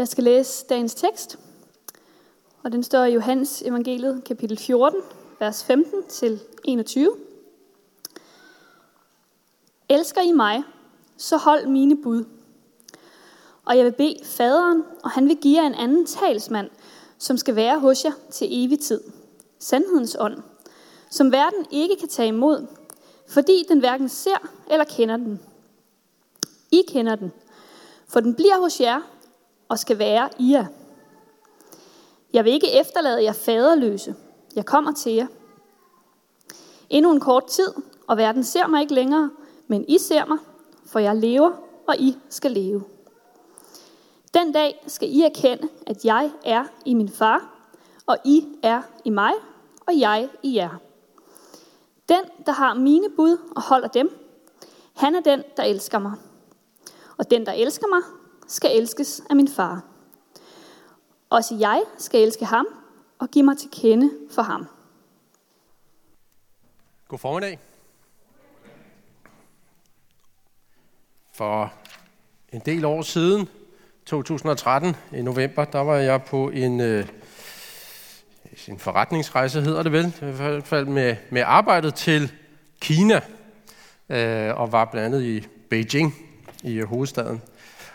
Jeg skal læse dagens tekst, og den står i Johannes evangeliet kapitel 14, vers 15 til 21. Elsker I mig, så hold mine bud. Og jeg vil bede faderen, og han vil give jer en anden talsmand, som skal være hos jer til evig tid. Sandhedens ånd, som verden ikke kan tage imod, fordi den hverken ser eller kender den. I kender den, for den bliver hos jer og skal være i jer. Jeg vil ikke efterlade jer faderløse. Jeg kommer til jer. Endnu en kort tid, og verden ser mig ikke længere, men I ser mig, for jeg lever, og I skal leve. Den dag skal I erkende, at jeg er i min far, og I er i mig, og jeg i jer. Den, der har mine bud og holder dem, han er den, der elsker mig. Og den, der elsker mig, skal elskes af min far. Også jeg skal elske ham og give mig til kende for ham. God formiddag. For en del år siden, 2013 i november, der var jeg på en, øh, en forretningsrejse, hedder det vel, i hvert fald med, med arbejdet til Kina, øh, og var blandt andet i Beijing, i hovedstaden.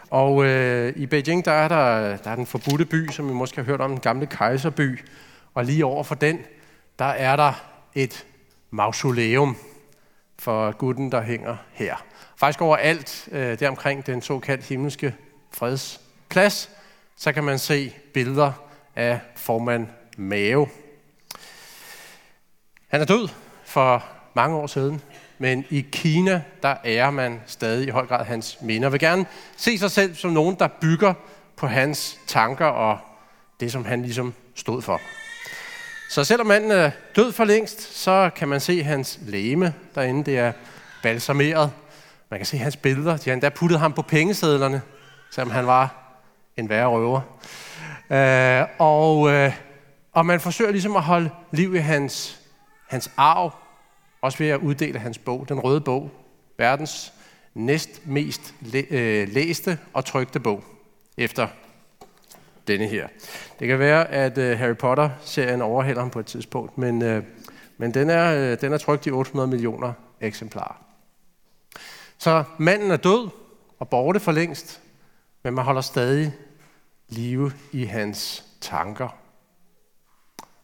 Og øh, i Beijing, der er der, der er den forbudte by, som vi måske har hørt om, den gamle kejserby. Og lige over for den, der er der et mausoleum for gutten, der hænger her. Faktisk overalt øh, der omkring den såkaldte himmelske fredsplads, så kan man se billeder af formand Mao. Han er død for mange år siden, men i Kina, der ærer man stadig i høj grad hans minder. vil gerne se sig selv som nogen, der bygger på hans tanker og det, som han ligesom stod for. Så selvom manden er død for længst, så kan man se hans læme derinde. Det er balsameret. Man kan se hans billeder. De har endda puttet ham på pengesedlerne, selvom han var en værre røver. Øh, og, øh, og man forsøger ligesom at holde liv i hans, hans arv, også ved at uddele hans bog, den røde bog, verdens næst mest læ- øh, læste og trykte bog, efter denne her. Det kan være, at øh, Harry Potter-serien overhælder ham på et tidspunkt, men, øh, men den, er, øh, den er trykt i 800 millioner eksemplarer. Så manden er død og borte for længst, men man holder stadig live i hans tanker.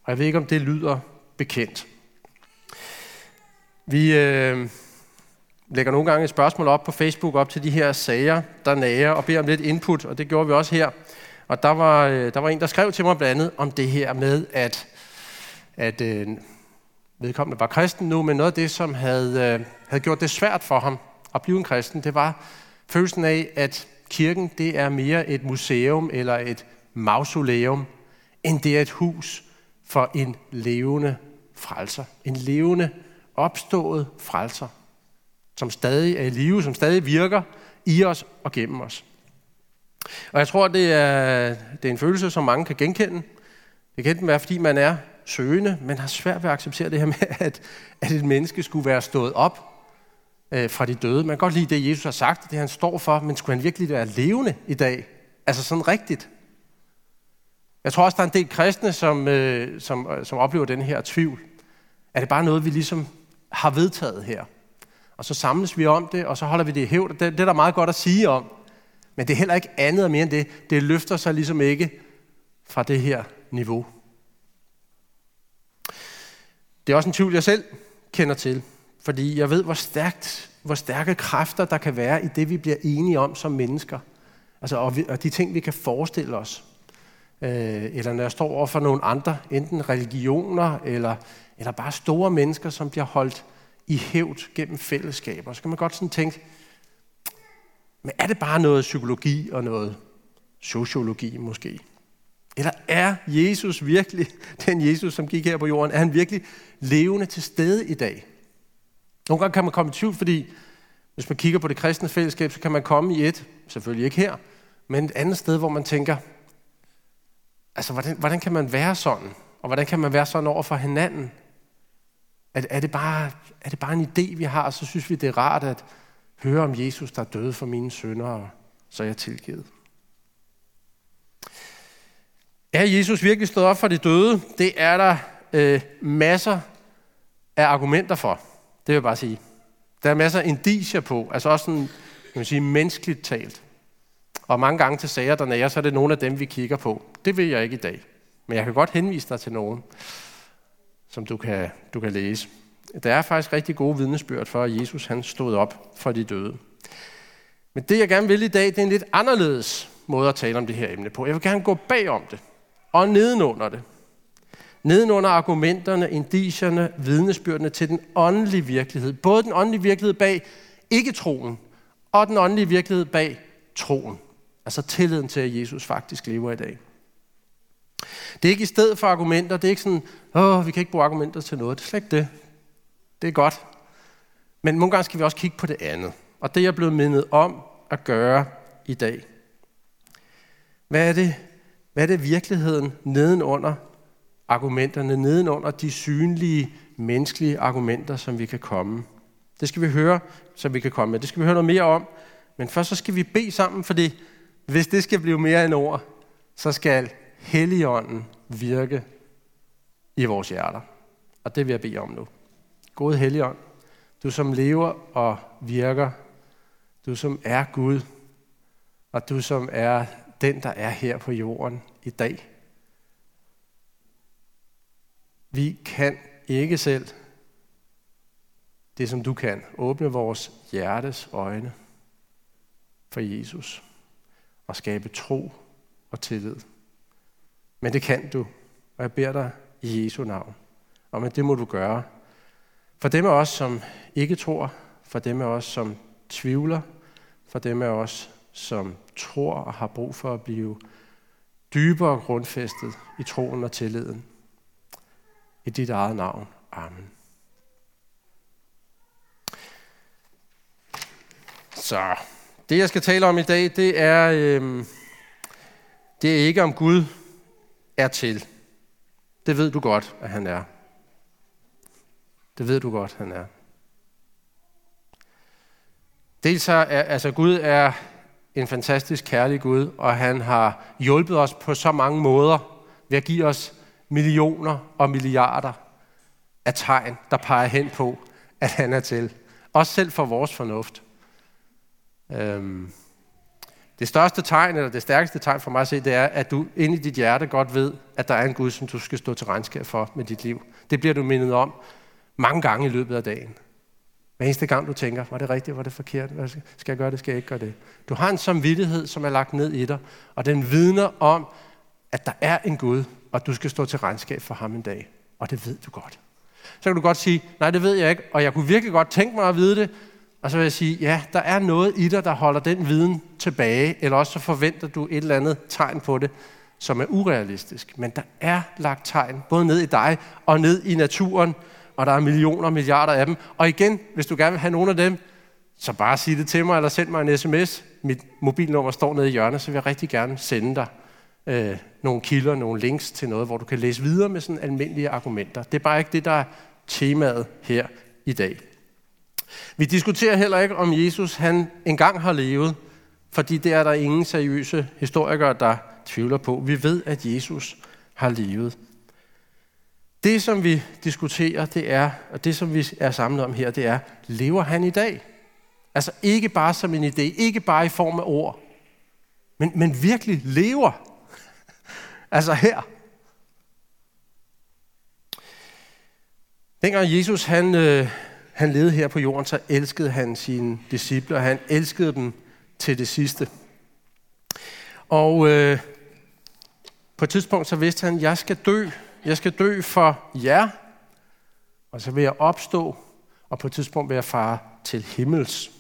Og jeg ved ikke, om det lyder bekendt. Vi øh, lægger nogle gange et spørgsmål op på Facebook op til de her sager, der nager, og beder om lidt input, og det gjorde vi også her. Og der var, øh, der var en, der skrev til mig blandt andet om det her med, at, at øh, vedkommende var kristen nu, men noget af det, som havde, øh, havde gjort det svært for ham at blive en kristen, det var følelsen af, at kirken det er mere et museum eller et mausoleum, end det er et hus for en levende frelser. En levende opstået frelser, som stadig er i live, som stadig virker i os og gennem os. Og jeg tror, det er, det er en følelse, som mange kan genkende. Det kan enten være, fordi man er søgende, men har svært ved at acceptere det her med, at, at et menneske skulle være stået op øh, fra de døde. Man kan godt lide det, Jesus har sagt, det han står for, men skulle han virkelig være levende i dag? Altså sådan rigtigt. Jeg tror også, der er en del kristne, som, øh, som, øh, som oplever den her tvivl. Er det bare noget, vi ligesom har vedtaget her? Og så samles vi om det, og så holder vi det i hævd. Det, det er der meget godt at sige om. Men det er heller ikke andet og mere end det. Det løfter sig ligesom ikke fra det her niveau. Det er også en tvivl, jeg selv kender til. Fordi jeg ved, hvor, stærkt, hvor stærke kræfter der kan være i det, vi bliver enige om som mennesker. Altså, og, vi, og de ting, vi kan forestille os. Øh, eller når jeg står over for nogle andre, enten religioner, eller, eller bare store mennesker, som bliver holdt i hævd gennem fællesskaber. Så kan man godt sådan tænke, men er det bare noget psykologi og noget sociologi måske? Eller er Jesus virkelig den Jesus, som gik her på jorden? Er han virkelig levende til stede i dag? Nogle gange kan man komme i tvivl, fordi hvis man kigger på det kristne fællesskab, så kan man komme i et, selvfølgelig ikke her, men et andet sted, hvor man tænker, altså hvordan, hvordan kan man være sådan? Og hvordan kan man være sådan over for hinanden? Er, er, det bare, er det bare en idé, vi har, så synes vi, det er rart at høre om Jesus, der døde for mine sønner, og så er jeg tilgivet. Er Jesus virkelig stået op for de døde? Det er der øh, masser af argumenter for. Det vil jeg bare sige. Der er masser af indicier på, altså også sådan, kan man sige, menneskeligt talt. Og mange gange til sager der nærer, så er det nogle af dem, vi kigger på. Det vil jeg ikke i dag. Men jeg kan godt henvise dig til nogen, som du kan, du kan læse. Der er faktisk rigtig gode vidnesbyrd for, at Jesus han stod op for de døde. Men det, jeg gerne vil i dag, det er en lidt anderledes måde at tale om det her emne på. Jeg vil gerne gå bag om det og nedenunder det. Nedenunder argumenterne, indicierne, vidnesbyrdene til den åndelige virkelighed. Både den åndelige virkelighed bag ikke-troen, og den åndelige virkelighed bag troen. Altså tilliden til, at Jesus faktisk lever i dag. Det er ikke i stedet for argumenter. Det er ikke sådan, åh, vi kan ikke bruge argumenter til noget. Det er slet ikke det. Det er godt. Men nogle gange skal vi også kigge på det andet. Og det er jeg blevet mindet om at gøre i dag. Hvad er det, hvad er det virkeligheden nedenunder argumenterne, nedenunder de synlige, menneskelige argumenter, som vi kan komme? Det skal vi høre, som vi kan komme med. Det skal vi høre noget mere om. Men først så skal vi bede sammen, fordi hvis det skal blive mere end ord, så skal Helligånden virke i vores hjerter. Og det vil jeg bede om nu. Gode Helligånd, du som lever og virker, du som er Gud, og du som er den, der er her på jorden i dag. Vi kan ikke selv det, som du kan. Åbne vores hjertes øjne for Jesus og skabe tro og tillid. Men det kan du, og jeg beder dig i Jesu navn. Og men det må du gøre. For dem af os, som ikke tror, for dem af os, som tvivler, for dem af os, som tror og har brug for at blive dybere grundfæstet i troen og tilliden. I dit eget navn. Amen. Så det jeg skal tale om i dag, det er, øh, det er ikke om Gud er til. Det ved du godt, at han er. Det ved du godt, han er. Dels er, altså Gud er en fantastisk kærlig Gud, og han har hjulpet os på så mange måder ved at give os millioner og milliarder af tegn, der peger hen på, at han er til. Også selv for vores fornuft. Øhm, det største tegn, eller det stærkeste tegn for mig at se, det er, at du inde i dit hjerte godt ved, at der er en Gud, som du skal stå til regnskab for med dit liv. Det bliver du mindet om mange gange i løbet af dagen. Hver eneste gang du tænker, var det rigtigt, var det forkert, hvad skal jeg gøre det, skal jeg ikke gøre det. Du har en samvittighed, som er lagt ned i dig, og den vidner om, at der er en Gud, og du skal stå til regnskab for ham en dag. Og det ved du godt. Så kan du godt sige, nej, det ved jeg ikke, og jeg kunne virkelig godt tænke mig at vide det, og så vil jeg sige, ja, der er noget i dig, der holder den viden tilbage, eller også så forventer du et eller andet tegn på det, som er urealistisk. Men der er lagt tegn, både ned i dig og ned i naturen, og der er millioner og milliarder af dem. Og igen, hvis du gerne vil have nogle af dem, så bare sig det til mig, eller send mig en sms. Mit mobilnummer står nede i hjørnet, så vil jeg rigtig gerne sende dig øh, nogle kilder, nogle links til noget, hvor du kan læse videre med sådan almindelige argumenter. Det er bare ikke det, der er temaet her i dag. Vi diskuterer heller ikke, om Jesus han engang har levet, fordi det er der ingen seriøse historikere, der tvivler på. Vi ved, at Jesus har levet. Det, som vi diskuterer, det er, og det, som vi er samlet om her, det er, lever han i dag? Altså ikke bare som en idé, ikke bare i form af ord, men, men virkelig lever. altså her. Dengang Jesus han, øh, han levede her på jorden, så elskede han sine disciple, og han elskede dem til det sidste. Og øh, på et tidspunkt så vidste han, jeg skal dø jeg skal dø for jer, og så vil jeg opstå, og på et tidspunkt vil jeg fare til himmels.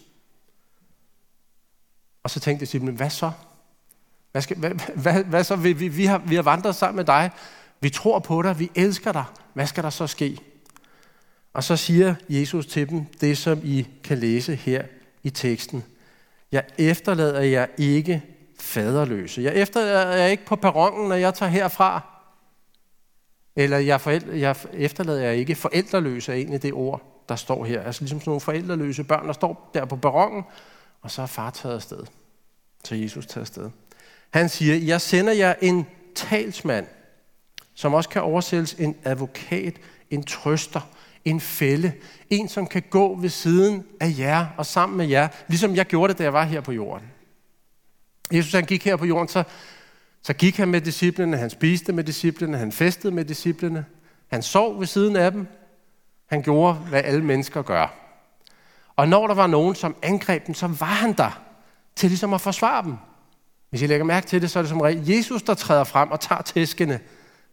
Og så tænkte jeg, hvad så? Hvad, skal, hvad, hvad, hvad så? Vi, vi, vi, har, vi har vandret sammen med dig. Vi tror på dig. Vi elsker dig. Hvad skal der så ske? Og så siger Jesus til dem det, som I kan læse her i teksten. Jeg efterlader jer ikke faderløse. Jeg efterlader jer ikke på perronen, når jeg tager herfra. Eller jeg, forældre, jeg efterlader jer ikke forældreløse er egentlig det ord, der står her. Altså ligesom sådan nogle forældreløse børn, der står der på perronen, og så er far taget afsted. Så Jesus tager afsted. Han siger, jeg sender jer en talsmand, som også kan oversættes en advokat, en trøster, en fælde, en som kan gå ved siden af jer og sammen med jer, ligesom jeg gjorde det, da jeg var her på jorden. Jesus han gik her på jorden, så, så gik han med disciplene, han spiste med disciplene, han festede med disciplene, han sov ved siden af dem, han gjorde, hvad alle mennesker gør. Og når der var nogen, som angreb dem, så var han der til ligesom at forsvare dem. Hvis I lægger mærke til det, så er det som regel Jesus, der træder frem og tager tæskene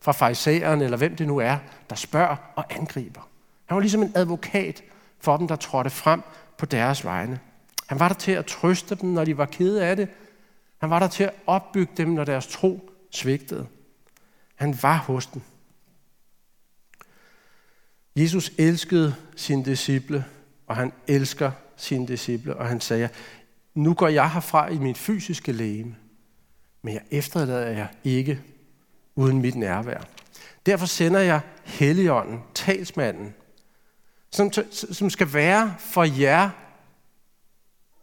fra farisæerne, eller hvem det nu er, der spørger og angriber. Han var ligesom en advokat for dem, der trådte frem på deres vegne. Han var der til at trøste dem, når de var kede af det. Han var der til at opbygge dem, når deres tro svigtede. Han var hos dem. Jesus elskede sine disciple, og han elsker sine disciple, og han sagde, nu går jeg herfra i mit fysiske læge, men jeg efterlader jer ikke uden mit nærvær. Derfor sender jeg Helligånden, talsmanden, som, som skal være for jer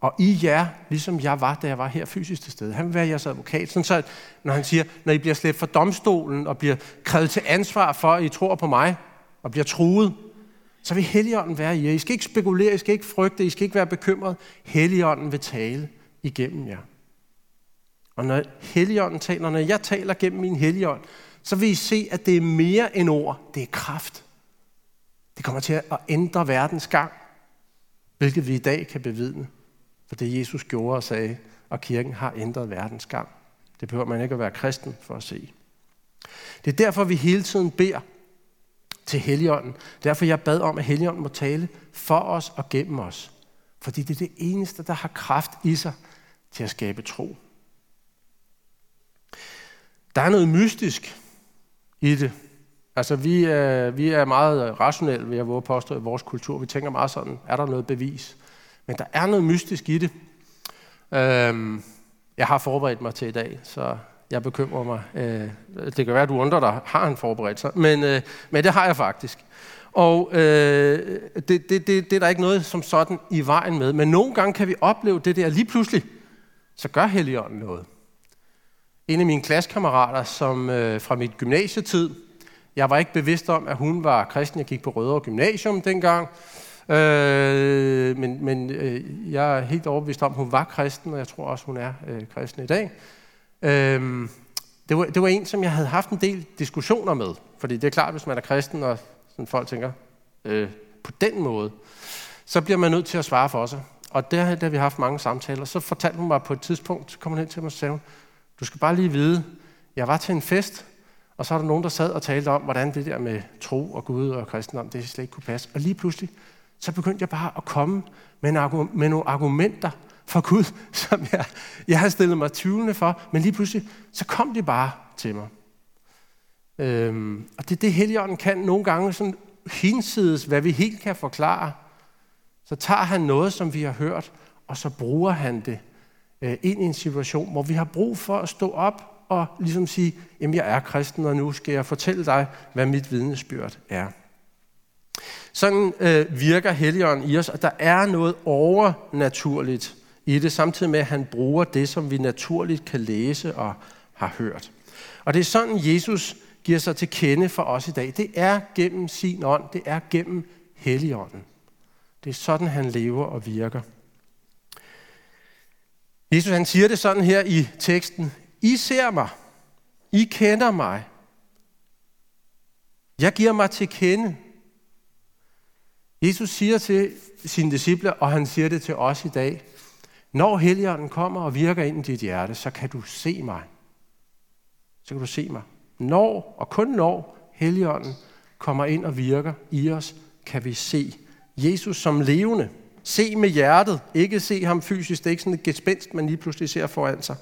og i jer, ligesom jeg var, da jeg var her fysisk til stede. Han vil være jeres advokat. Sådan så, når han siger, når I bliver slæbt for domstolen og bliver krævet til ansvar for, at I tror på mig og bliver truet, så vil Helligånden være i jer. I skal ikke spekulere, I skal ikke frygte, I skal ikke være bekymret. Helligånden vil tale igennem jer. Og når Helligånden taler, når jeg taler gennem min Helligånd, så vil I se, at det er mere end ord. Det er kraft. Det kommer til at ændre verdens gang, hvilket vi i dag kan bevidne. For det Jesus gjorde og sagde, og kirken har ændret verdens gang. Det behøver man ikke at være kristen for at se. Det er derfor, vi hele tiden beder til Helligånden. Derfor jeg bad om, at Helligånden må tale for os og gennem os. Fordi det er det eneste, der har kraft i sig til at skabe tro. Der er noget mystisk i det. Altså, vi øh, vi er meget rationelle ved at våge påstå i vores kultur. Vi tænker meget sådan, er der noget bevis? Men der er noget mystisk i det. Øhm, jeg har forberedt mig til i dag, så jeg bekymrer mig. Øh, det kan være, at du undrer dig, har han forberedt sig? Men, øh, men det har jeg faktisk. Og øh, det, det, det, det er der ikke noget som sådan i vejen med. Men nogle gange kan vi opleve det der lige pludselig, så gør Helligånden noget. En af mine klassekammerater, som øh, fra mit gymnasietid, jeg var ikke bevidst om, at hun var kristen. Jeg gik på Rødovre Gymnasium dengang. Øh, men men øh, jeg er helt overbevist om, at hun var kristen, og jeg tror også, hun er øh, kristen i dag. Øh, det, var, det var en, som jeg havde haft en del diskussioner med. Fordi det er klart, hvis man er kristen, og sådan folk tænker øh, på den måde, så bliver man nødt til at svare for sig. Og der, der har vi haft mange samtaler. Så fortalte hun mig på et tidspunkt, så kom hun hen til mig og sagde, du skal bare lige vide, jeg var til en fest, og så er der nogen, der sad og talte om, hvordan det der med tro og Gud og kristendom, det slet ikke kunne passe. Og lige pludselig, så begyndte jeg bare at komme med, en, med nogle argumenter for Gud, som jeg, jeg havde stillet mig tvivlende for, men lige pludselig, så kom de bare til mig. Øhm, og det er det, Helligånden kan nogle gange, sådan hinsides, hvad vi helt kan forklare. Så tager han noget, som vi har hørt, og så bruger han det øh, ind i en situation, hvor vi har brug for at stå op og ligesom sige, jamen jeg er kristen, og nu skal jeg fortælle dig, hvad mit vidnesbyrd er. Sådan øh, virker Helligånden i os, og der er noget overnaturligt i det, samtidig med, at han bruger det, som vi naturligt kan læse og har hørt. Og det er sådan, Jesus giver sig til kende for os i dag. Det er gennem sin ånd, det er gennem Helligånden. Det er sådan, han lever og virker. Jesus han siger det sådan her i teksten. I ser mig. I kender mig. Jeg giver mig til kende. Jesus siger til sine disciple, og han siger det til os i dag, når Helligånden kommer og virker ind i dit hjerte, så kan du se mig. Så kan du se mig. Når, og kun når Helligånden kommer ind og virker i os, kan vi se Jesus som levende. Se med hjertet, ikke se ham fysisk. Det er ikke sådan et gespenst, man lige pludselig ser foran sig.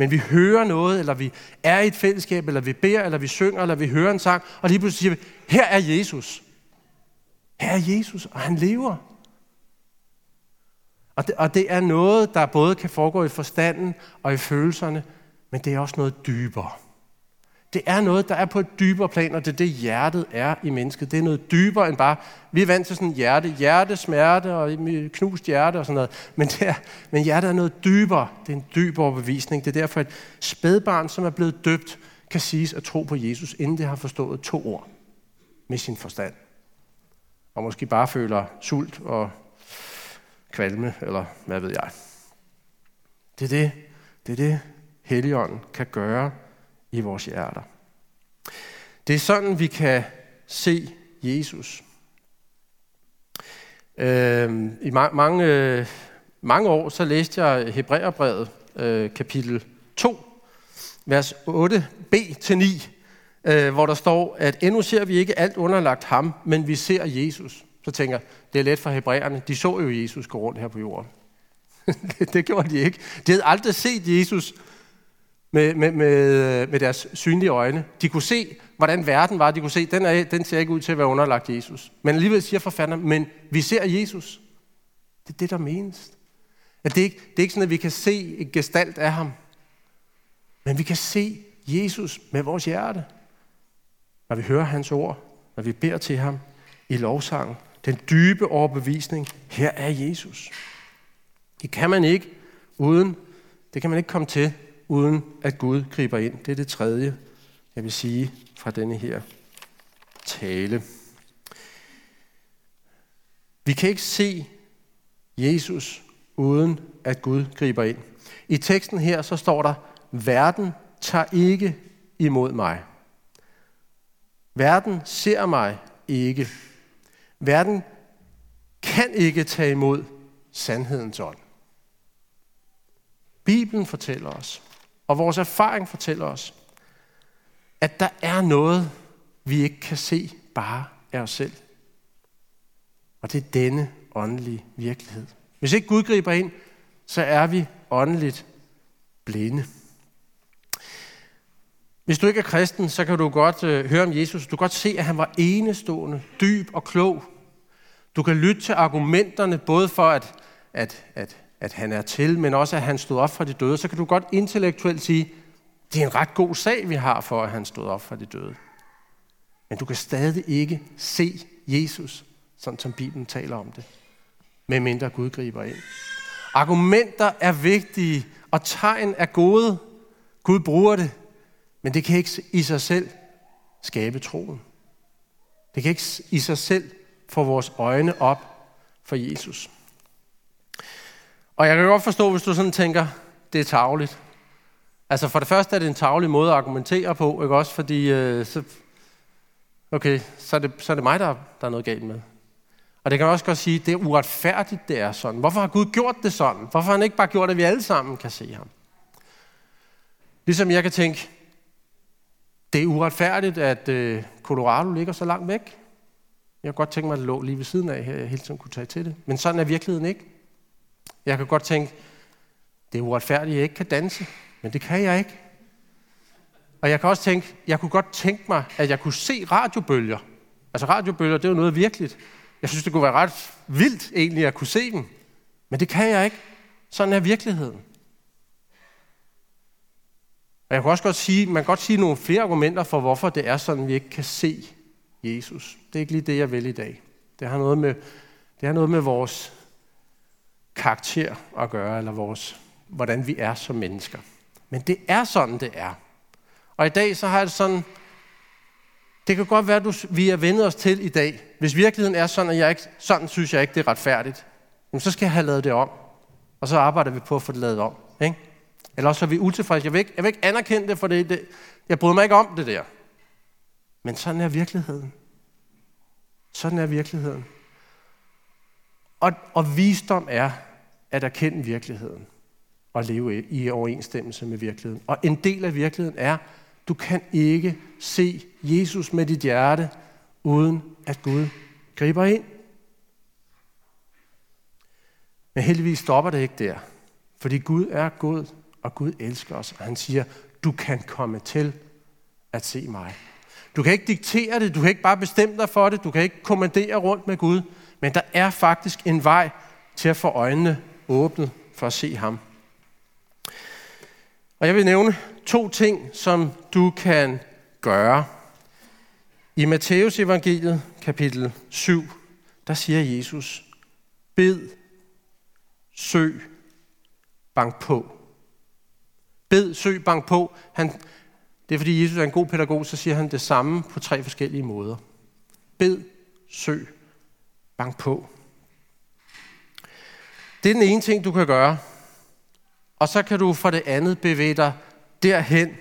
Men vi hører noget, eller vi er i et fællesskab, eller vi beder, eller vi synger, eller vi hører en sang, og lige pludselig siger vi, her er Jesus. Her er Jesus, og han lever. Og det, og det er noget, der både kan foregå i forstanden og i følelserne, men det er også noget dybere. Det er noget, der er på et dybere plan, og det er det, hjertet er i mennesket. Det er noget dybere end bare, vi er vant til sådan hjerte, hjertesmerte og knust hjerte og sådan noget. Men, det er, men hjertet er noget dybere. Det er en dybere overbevisning. Det er derfor et spædbarn, som er blevet døbt, kan siges at tro på Jesus, inden det har forstået to ord med sin forstand. Og måske bare føler sult og kvalme, eller hvad ved jeg. Det er det, det, er det Helligånden kan gøre i vores hjerter. Det er sådan, vi kan se Jesus. Øh, I ma- mange, øh, mange år så læste jeg Hebræerbrevet øh, kapitel 2, vers 8b-9, øh, hvor der står, at endnu ser vi ikke alt underlagt ham, men vi ser Jesus. Så tænker jeg, det er let for hebræerne. De så jo Jesus gå rundt her på jorden. det gjorde de ikke. De havde aldrig set Jesus med, med, med, med deres synlige øjne. De kunne se, hvordan verden var. De kunne se, den, er, den ser ikke ud til at være underlagt Jesus. Men alligevel siger forfatteren, men vi ser Jesus. Det er det, der menes. At det, er ikke, det er ikke sådan, at vi kan se en gestalt af ham. Men vi kan se Jesus med vores hjerte. Når vi hører hans ord, når vi beder til ham i lovsangen. Den dybe overbevisning, her er Jesus. Det kan man ikke uden, det kan man ikke komme til, uden at Gud griber ind. Det er det tredje, jeg vil sige fra denne her tale. Vi kan ikke se Jesus, uden at Gud griber ind. I teksten her så står der, verden tager ikke imod mig. Verden ser mig ikke. Verden kan ikke tage imod sandhedens ånd. Bibelen fortæller os, og vores erfaring fortæller os, at der er noget, vi ikke kan se bare af os selv. Og det er denne åndelige virkelighed. Hvis ikke Gud griber ind, så er vi åndeligt blinde. Hvis du ikke er kristen, så kan du godt øh, høre om Jesus. Du kan godt se, at han var enestående, dyb og klog. Du kan lytte til argumenterne, både for at, at, at, at han er til, men også at han stod op fra de døde. Så kan du godt intellektuelt sige, det er en ret god sag, vi har for, at han stod op fra de døde. Men du kan stadig ikke se Jesus, sådan som Bibelen taler om det, medmindre Gud griber ind. Argumenter er vigtige, og tegn er gode. Gud bruger det, men det kan ikke i sig selv skabe troen. Det kan ikke i sig selv få vores øjne op for Jesus. Og jeg kan godt forstå, hvis du sådan tænker, det er tageligt. Altså for det første er det en tavlig måde at argumentere på, ikke også? Fordi øh, så, okay, så er, det, så er det mig, der, der er noget galt med. Og det kan man også godt sige, det er uretfærdigt, det er sådan. Hvorfor har Gud gjort det sådan? Hvorfor har han ikke bare gjort, at vi alle sammen kan se ham? Ligesom jeg kan tænke, det er uretfærdigt, at øh, Colorado ligger så langt væk. Jeg kunne godt tænke mig, at det lå lige ved siden af, at jeg hele tiden kunne tage til det. Men sådan er virkeligheden ikke. Jeg kan godt tænke, det er uretfærdigt, at jeg ikke kan danse. Men det kan jeg ikke. Og jeg kan også tænke, jeg kunne godt tænke mig, at jeg kunne se radiobølger. Altså radiobølger, det er jo noget virkeligt. Jeg synes, det kunne være ret vildt egentlig at kunne se dem. Men det kan jeg ikke. Sådan er virkeligheden. Og jeg kan også godt sige, man kan godt sige nogle flere argumenter for, hvorfor det er sådan, vi ikke kan se Jesus. Det er ikke lige det, jeg vil i dag. Det har noget med, det har noget med vores karakter at gøre, eller vores, hvordan vi er som mennesker. Men det er sådan, det er. Og i dag så har jeg det sådan, det kan godt være, at du, vi er vendet os til i dag. Hvis virkeligheden er sådan, at jeg ikke, sådan synes jeg ikke, det er retfærdigt, jamen, så skal jeg have lavet det om. Og så arbejder vi på at få det lavet om. Ikke? Eller også er vi utilfredse. Jeg vil ikke, jeg vil ikke anerkende det, for det, det, jeg bryder mig ikke om det der. Men sådan er virkeligheden. Sådan er virkeligheden. Og, og visdom er at erkende virkeligheden og leve i overensstemmelse med virkeligheden. Og en del af virkeligheden er, du kan ikke se Jesus med dit hjerte, uden at Gud griber ind. Men heldigvis stopper det ikke der. Fordi Gud er god, og Gud elsker os. Og han siger, du kan komme til at se mig. Du kan ikke diktere det, du kan ikke bare bestemme dig for det, du kan ikke kommandere rundt med Gud, men der er faktisk en vej til at få øjnene åbnet for at se ham. Og jeg vil nævne to ting, som du kan gøre. I Matteus evangeliet, kapitel 7, der siger Jesus, bed, søg, bank på. Bed, søg, bank på. Han, Det er fordi Jesus er en god pædagog, så siger han det samme på tre forskellige måder. Bed, søg, bank på. Det er den ene ting, du kan gøre. Og så kan du for det andet bevæge dig derhen,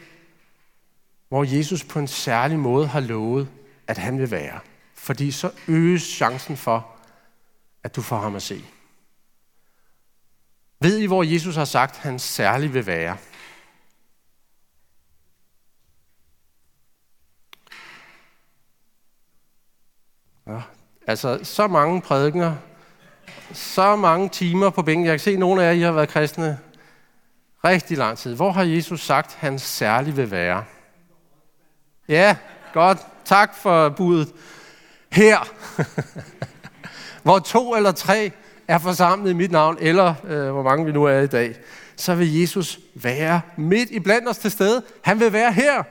hvor Jesus på en særlig måde har lovet, at han vil være. Fordi så øges chancen for, at du får ham at se. Ved I, hvor Jesus har sagt, at han særlig vil være? Ja, altså, så mange prædikener, så mange timer på bænken. Jeg kan se, at nogle af jer har været kristne rigtig lang tid. Hvor har Jesus sagt, at han særlig vil være? Ja, godt. Tak for budet. Her, hvor to eller tre er forsamlet i mit navn, eller øh, hvor mange vi nu er i dag, så vil Jesus være midt i blandt os til stede. Han vil være her.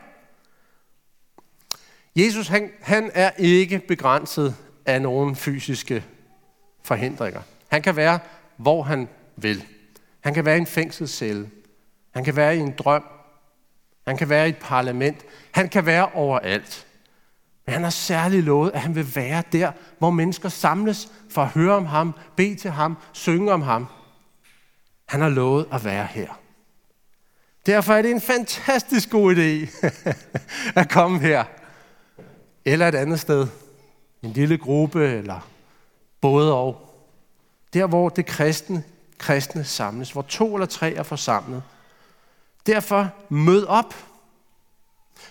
Jesus, han, han er ikke begrænset af nogen fysiske forhindringer. Han kan være, hvor han vil. Han kan være i en fængselscelle. Han kan være i en drøm. Han kan være i et parlament. Han kan være overalt. Men han har særligt lovet, at han vil være der, hvor mennesker samles for at høre om ham, bede til ham, synge om ham. Han har lovet at være her. Derfor er det en fantastisk god idé at komme her. Eller et andet sted. En lille gruppe, eller både og. Der, hvor det kristne, kristne samles, hvor to eller tre er forsamlet. Derfor mød op.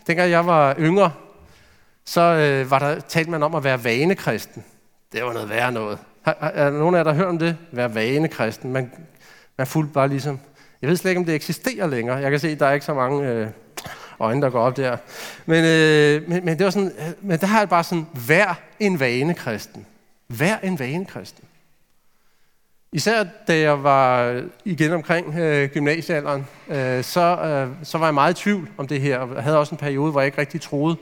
Dengang jeg var yngre, så øh, var der talt man om at være vanekristen. Det var noget værre noget. Har, er der nogen af jer, der har hørt om det? Være vanekristen. Man, man fulgte bare ligesom... Jeg ved slet ikke, om det eksisterer længere. Jeg kan se, at der er ikke så mange øh, øjne, der går op der. Men, øh, men, men, det var sådan, øh, men der har jeg bare sådan, vær en vanekristen. Vær en vanekristen. Især da jeg var igen omkring øh, gymnasiealderen, øh, så, øh, så var jeg meget i tvivl om det her. Jeg havde også en periode, hvor jeg ikke rigtig troede.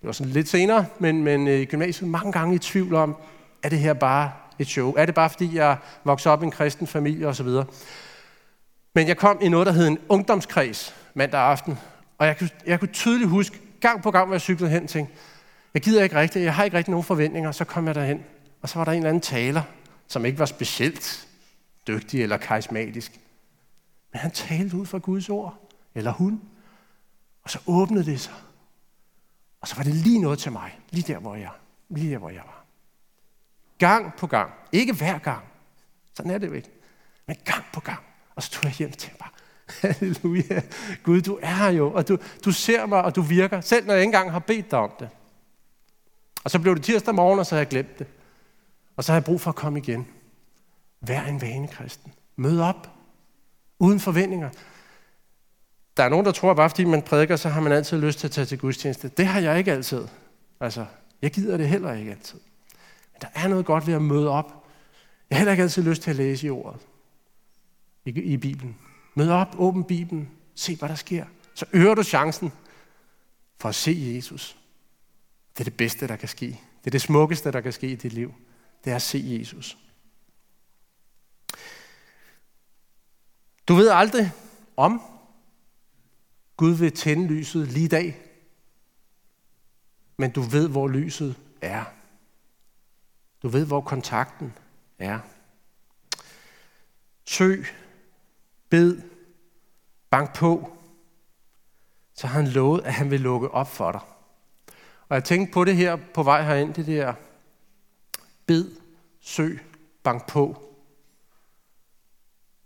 Det var sådan lidt senere, men, men øh, i gymnasiet mange gange i tvivl om, er det her bare et show? Er det bare fordi, jeg voksede op i en kristen familie osv.? Men jeg kom i noget, der hed en ungdomskreds mandag aften, og jeg kunne, jeg kunne tydeligt huske, gang på gang, hvor jeg cyklede hen, tænkte, jeg gider ikke rigtigt, jeg har ikke rigtig nogen forventninger, så kom jeg derhen, og så var der en eller anden taler, som ikke var specielt dygtig eller karismatisk. Men han talte ud fra Guds ord, eller hun, og så åbnede det sig. Og så var det lige noget til mig, lige der, hvor jeg, lige der, hvor jeg var. Gang på gang. Ikke hver gang. Sådan er det jo ikke. Men gang på gang. Og så tog jeg hjem til bare, halleluja, Gud, du er her jo, og du, du ser mig, og du virker, selv når jeg ikke engang har bedt dig om det. Og så blev det tirsdag morgen, og så havde jeg glemt det. Og så har jeg brug for at komme igen. Vær en vane, kristen. Mød op. Uden forventninger. Der er nogen, der tror, at bare fordi man prædiker, så har man altid lyst til at tage til gudstjeneste. Det har jeg ikke altid. Altså, jeg gider det heller ikke altid. Men der er noget godt ved at møde op. Jeg har heller ikke altid lyst til at læse i ordet. I, i Bibelen. Mød op, åbn Bibelen. Se, hvad der sker. Så øger du chancen for at se Jesus. Det er det bedste, der kan ske. Det er det smukkeste, der kan ske i dit liv. Det er at se Jesus. Du ved aldrig om Gud vil tænde lyset lige i dag, men du ved, hvor lyset er. Du ved, hvor kontakten er. Søg, bed, bank på, så har han lovet, at han vil lukke op for dig. Og jeg tænkte på det her på vej herind, det der bed, søg, bank på.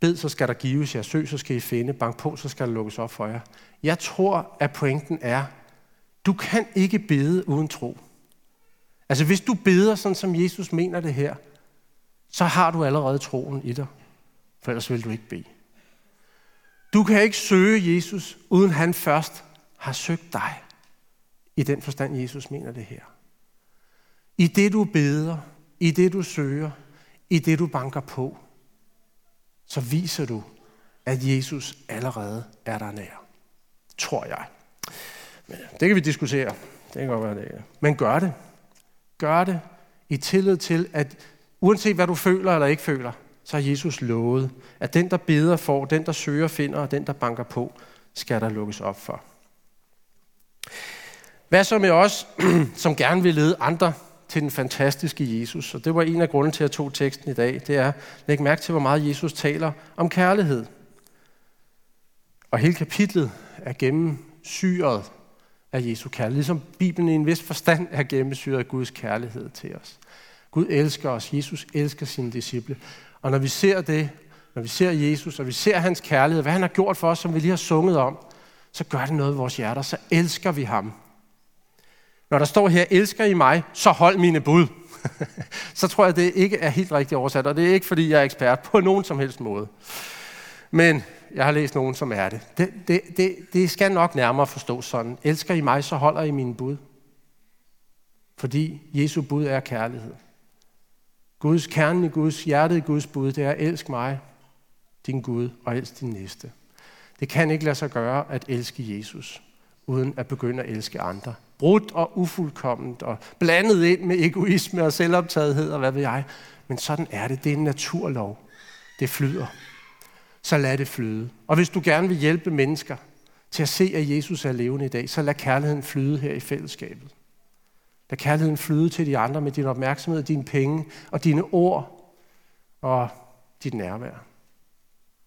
Bed, så skal der gives jer. Søg, så skal I finde. Bank på, så skal der lukkes op for jer. Jeg tror, at pointen er, du kan ikke bede uden tro. Altså hvis du beder sådan, som Jesus mener det her, så har du allerede troen i dig. For ellers vil du ikke bede. Du kan ikke søge Jesus, uden han først har søgt dig. I den forstand, Jesus mener det her. I det du beder, i det du søger, i det du banker på, så viser du, at Jesus allerede er der nær. Tror jeg. Men øh, det kan vi diskutere. Det kan godt være det. Men gør det. Gør det i tillid til, at uanset hvad du føler eller ikke føler, så har Jesus lovet, at den, der beder får, den, der søger, finder, og den, der banker på, skal der lukkes op for. Hvad så med os, som gerne vil lede andre til den fantastiske Jesus? Og det var en af grunden til, at jeg tog teksten i dag. Det er, læg mærke til, hvor meget Jesus taler om kærlighed. Og hele kapitlet er gennemsyret af Jesu kærlighed. Ligesom Bibelen i en vis forstand er gennemsyret af Guds kærlighed til os. Gud elsker os. Jesus elsker sine disciple. Og når vi ser det, når vi ser Jesus, og vi ser hans kærlighed, hvad han har gjort for os, som vi lige har sunget om, så gør det noget i vores hjerter. Så elsker vi ham. Når der står her, elsker I mig, så hold mine bud. så tror jeg, det ikke er helt rigtigt oversat, og det er ikke, fordi jeg er ekspert på nogen som helst måde. Men jeg har læst nogen, som er det. Det, det, det, det skal nok nærmere forstå sådan. Elsker I mig, så holder I mine bud. Fordi Jesu bud er kærlighed. Guds kerne i Guds hjerte i Guds bud, det er elsk mig, din Gud, og elsk din næste. Det kan ikke lade sig gøre at elske Jesus, uden at begynde at elske andre. Brudt og ufuldkomment og blandet ind med egoisme og selvoptagethed og hvad ved jeg. Men sådan er det. Det er en naturlov. Det flyder. Så lad det flyde. Og hvis du gerne vil hjælpe mennesker til at se, at Jesus er levende i dag, så lad kærligheden flyde her i fællesskabet. Lad kærligheden flyde til de andre med din opmærksomhed, dine penge og dine ord og dit nærvær.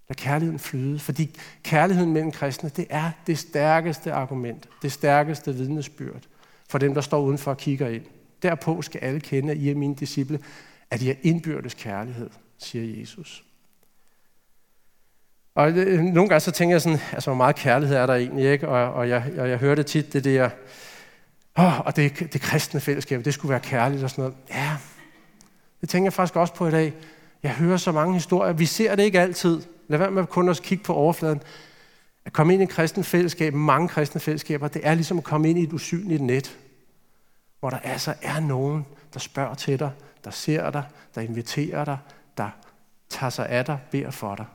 Lad kærligheden flyde, fordi kærligheden mellem kristne, det er det stærkeste argument, det stærkeste vidnesbyrd for dem, der står udenfor og kigger ind. Derpå skal alle kende, at I er mine disciple, at I er indbyrdes kærlighed, siger Jesus. Og øh, nogle gange så tænker jeg sådan, altså hvor meget kærlighed er der egentlig, ikke? Og, og jeg, jeg, jeg hører det tit, det der, oh, og det, det kristne fællesskab, det skulle være kærligt og sådan noget. Ja, det tænker jeg faktisk også på i dag. Jeg hører så mange historier. Vi ser det ikke altid. Lad være med kun at kigge på overfladen. At komme ind i en kristen fællesskab, mange kristne fællesskaber, det er ligesom at komme ind i et usynligt net, hvor der altså er nogen, der spørger til dig, der ser dig, der inviterer dig, der tager sig af dig, beder for dig.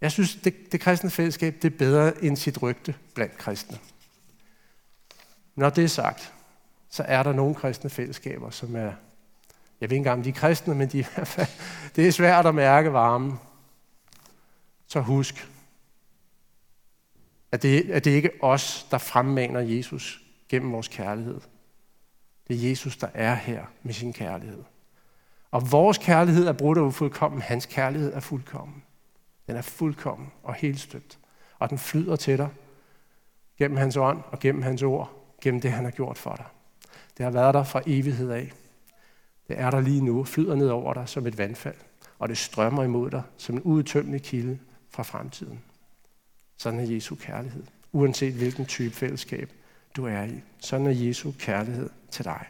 Jeg synes, det, det kristne fællesskab det er bedre end sit rygte blandt kristne. Når det er sagt, så er der nogle kristne fællesskaber, som er, jeg ved ikke engang, om de er kristne, men de i hvert fald, det er svært at mærke varmen. Så husk, at det, at det ikke er os, der fremmaner Jesus gennem vores kærlighed. Det er Jesus, der er her med sin kærlighed. Og vores kærlighed er brudt og ufuldkommen. Hans kærlighed er fuldkommen. Den er fuldkommen og helt støbt. Og den flyder til dig gennem hans ånd og gennem hans ord, gennem det, han har gjort for dig. Det har været der fra evighed af. Det er der lige nu, flyder ned over dig som et vandfald, og det strømmer imod dig som en udtømmelig kilde fra fremtiden. Sådan er Jesu kærlighed, uanset hvilken type fællesskab du er i. Sådan er Jesu kærlighed til dig.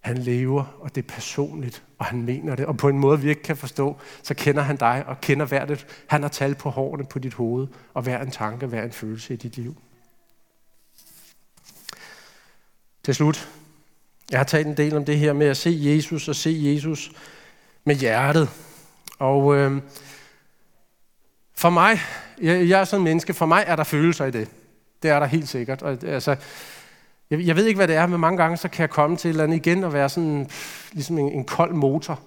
Han lever, og det er personligt, og han mener det. Og på en måde, vi ikke kan forstå, så kender han dig og kender hver det. Han har tal på hårene på dit hoved, og hver en tanke, hver en følelse i dit liv. Til slut. Jeg har talt en del om det her med at se Jesus og se Jesus med hjertet. Og øh, for mig, jeg, jeg er sådan en menneske, for mig er der følelser i det. Det er der helt sikkert. Og, altså, jeg, jeg ved ikke, hvad det er, men mange gange så kan jeg komme til et eller andet igen og være sådan, pff, ligesom en, en kold motor.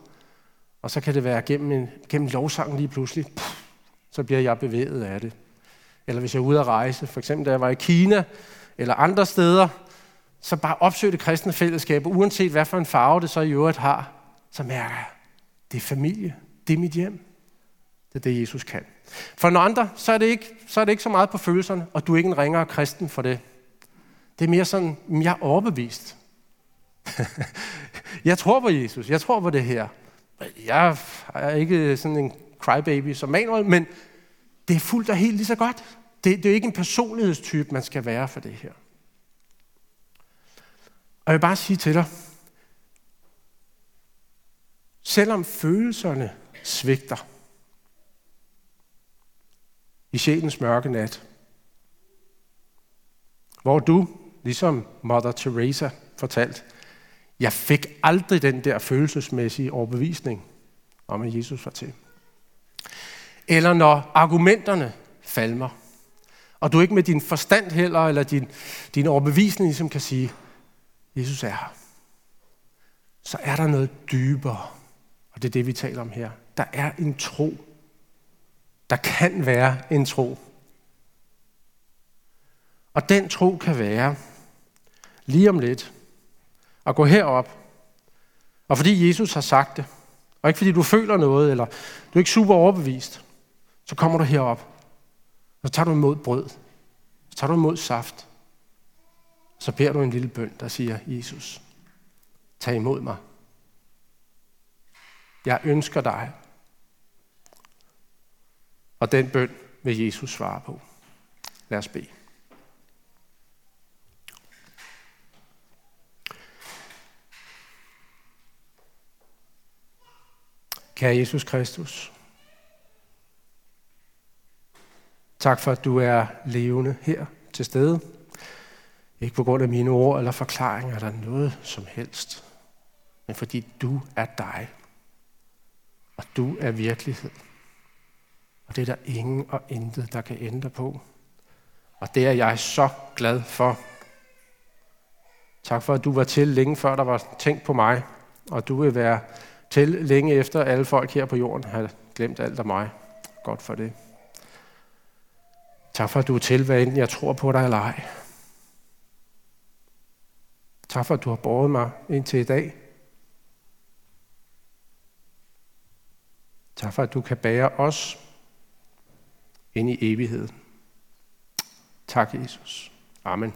Og så kan det være gennem, en, gennem lovsangen lige pludselig. Pff, så bliver jeg bevæget af det. Eller hvis jeg er ude at rejse, for eksempel da jeg var i Kina, eller andre steder, så bare opsøg det kristne fællesskab, uanset hvad for en farve det så i øvrigt har, så mærker jeg, det er familie, det er mit hjem. Det er det, Jesus kan. For når andre, så er, det ikke, så er det ikke så meget på følelserne, og du er ikke en ringere kristen for det. Det er mere sådan, mm, jeg er overbevist. jeg tror på Jesus, jeg tror på det her. Jeg er ikke sådan en crybaby som Manuel, men det er fuldt og helt lige så godt. Det, det er ikke en personlighedstype, man skal være for det her. Og jeg vil bare sige til dig, selvom følelserne svigter i sjælens mørke nat, hvor du ligesom Mother Teresa fortalt, jeg fik aldrig den der følelsesmæssige overbevisning om, at Jesus var til. Eller når argumenterne falmer, og du ikke med din forstand heller, eller din, din overbevisning ligesom kan sige, Jesus er her. Så er der noget dybere, og det er det, vi taler om her. Der er en tro. Der kan være en tro. Og den tro kan være, lige om lidt at gå herop. Og fordi Jesus har sagt det, og ikke fordi du føler noget, eller du er ikke super overbevist, så kommer du herop. Og så tager du imod brød. Så tager du imod saft. Så beder du en lille bøn, der siger, Jesus, tag imod mig. Jeg ønsker dig. Og den bøn vil Jesus svare på. Lad os bede. Kære Jesus Kristus, tak for, at du er levende her til stede. Ikke på grund af mine ord eller forklaringer eller noget som helst, men fordi du er dig, og du er virkelighed. Og det er der ingen og intet, der kan ændre på. Og det er jeg så glad for. Tak for, at du var til længe før der var tænkt på mig, og du vil være til længe efter alle folk her på jorden har glemt alt af mig. Godt for det. Tak for, at du er til, hvad enten jeg tror på dig eller ej. Tak for, at du har båret mig indtil i dag. Tak for, at du kan bære os ind i evigheden. Tak, Jesus. Amen.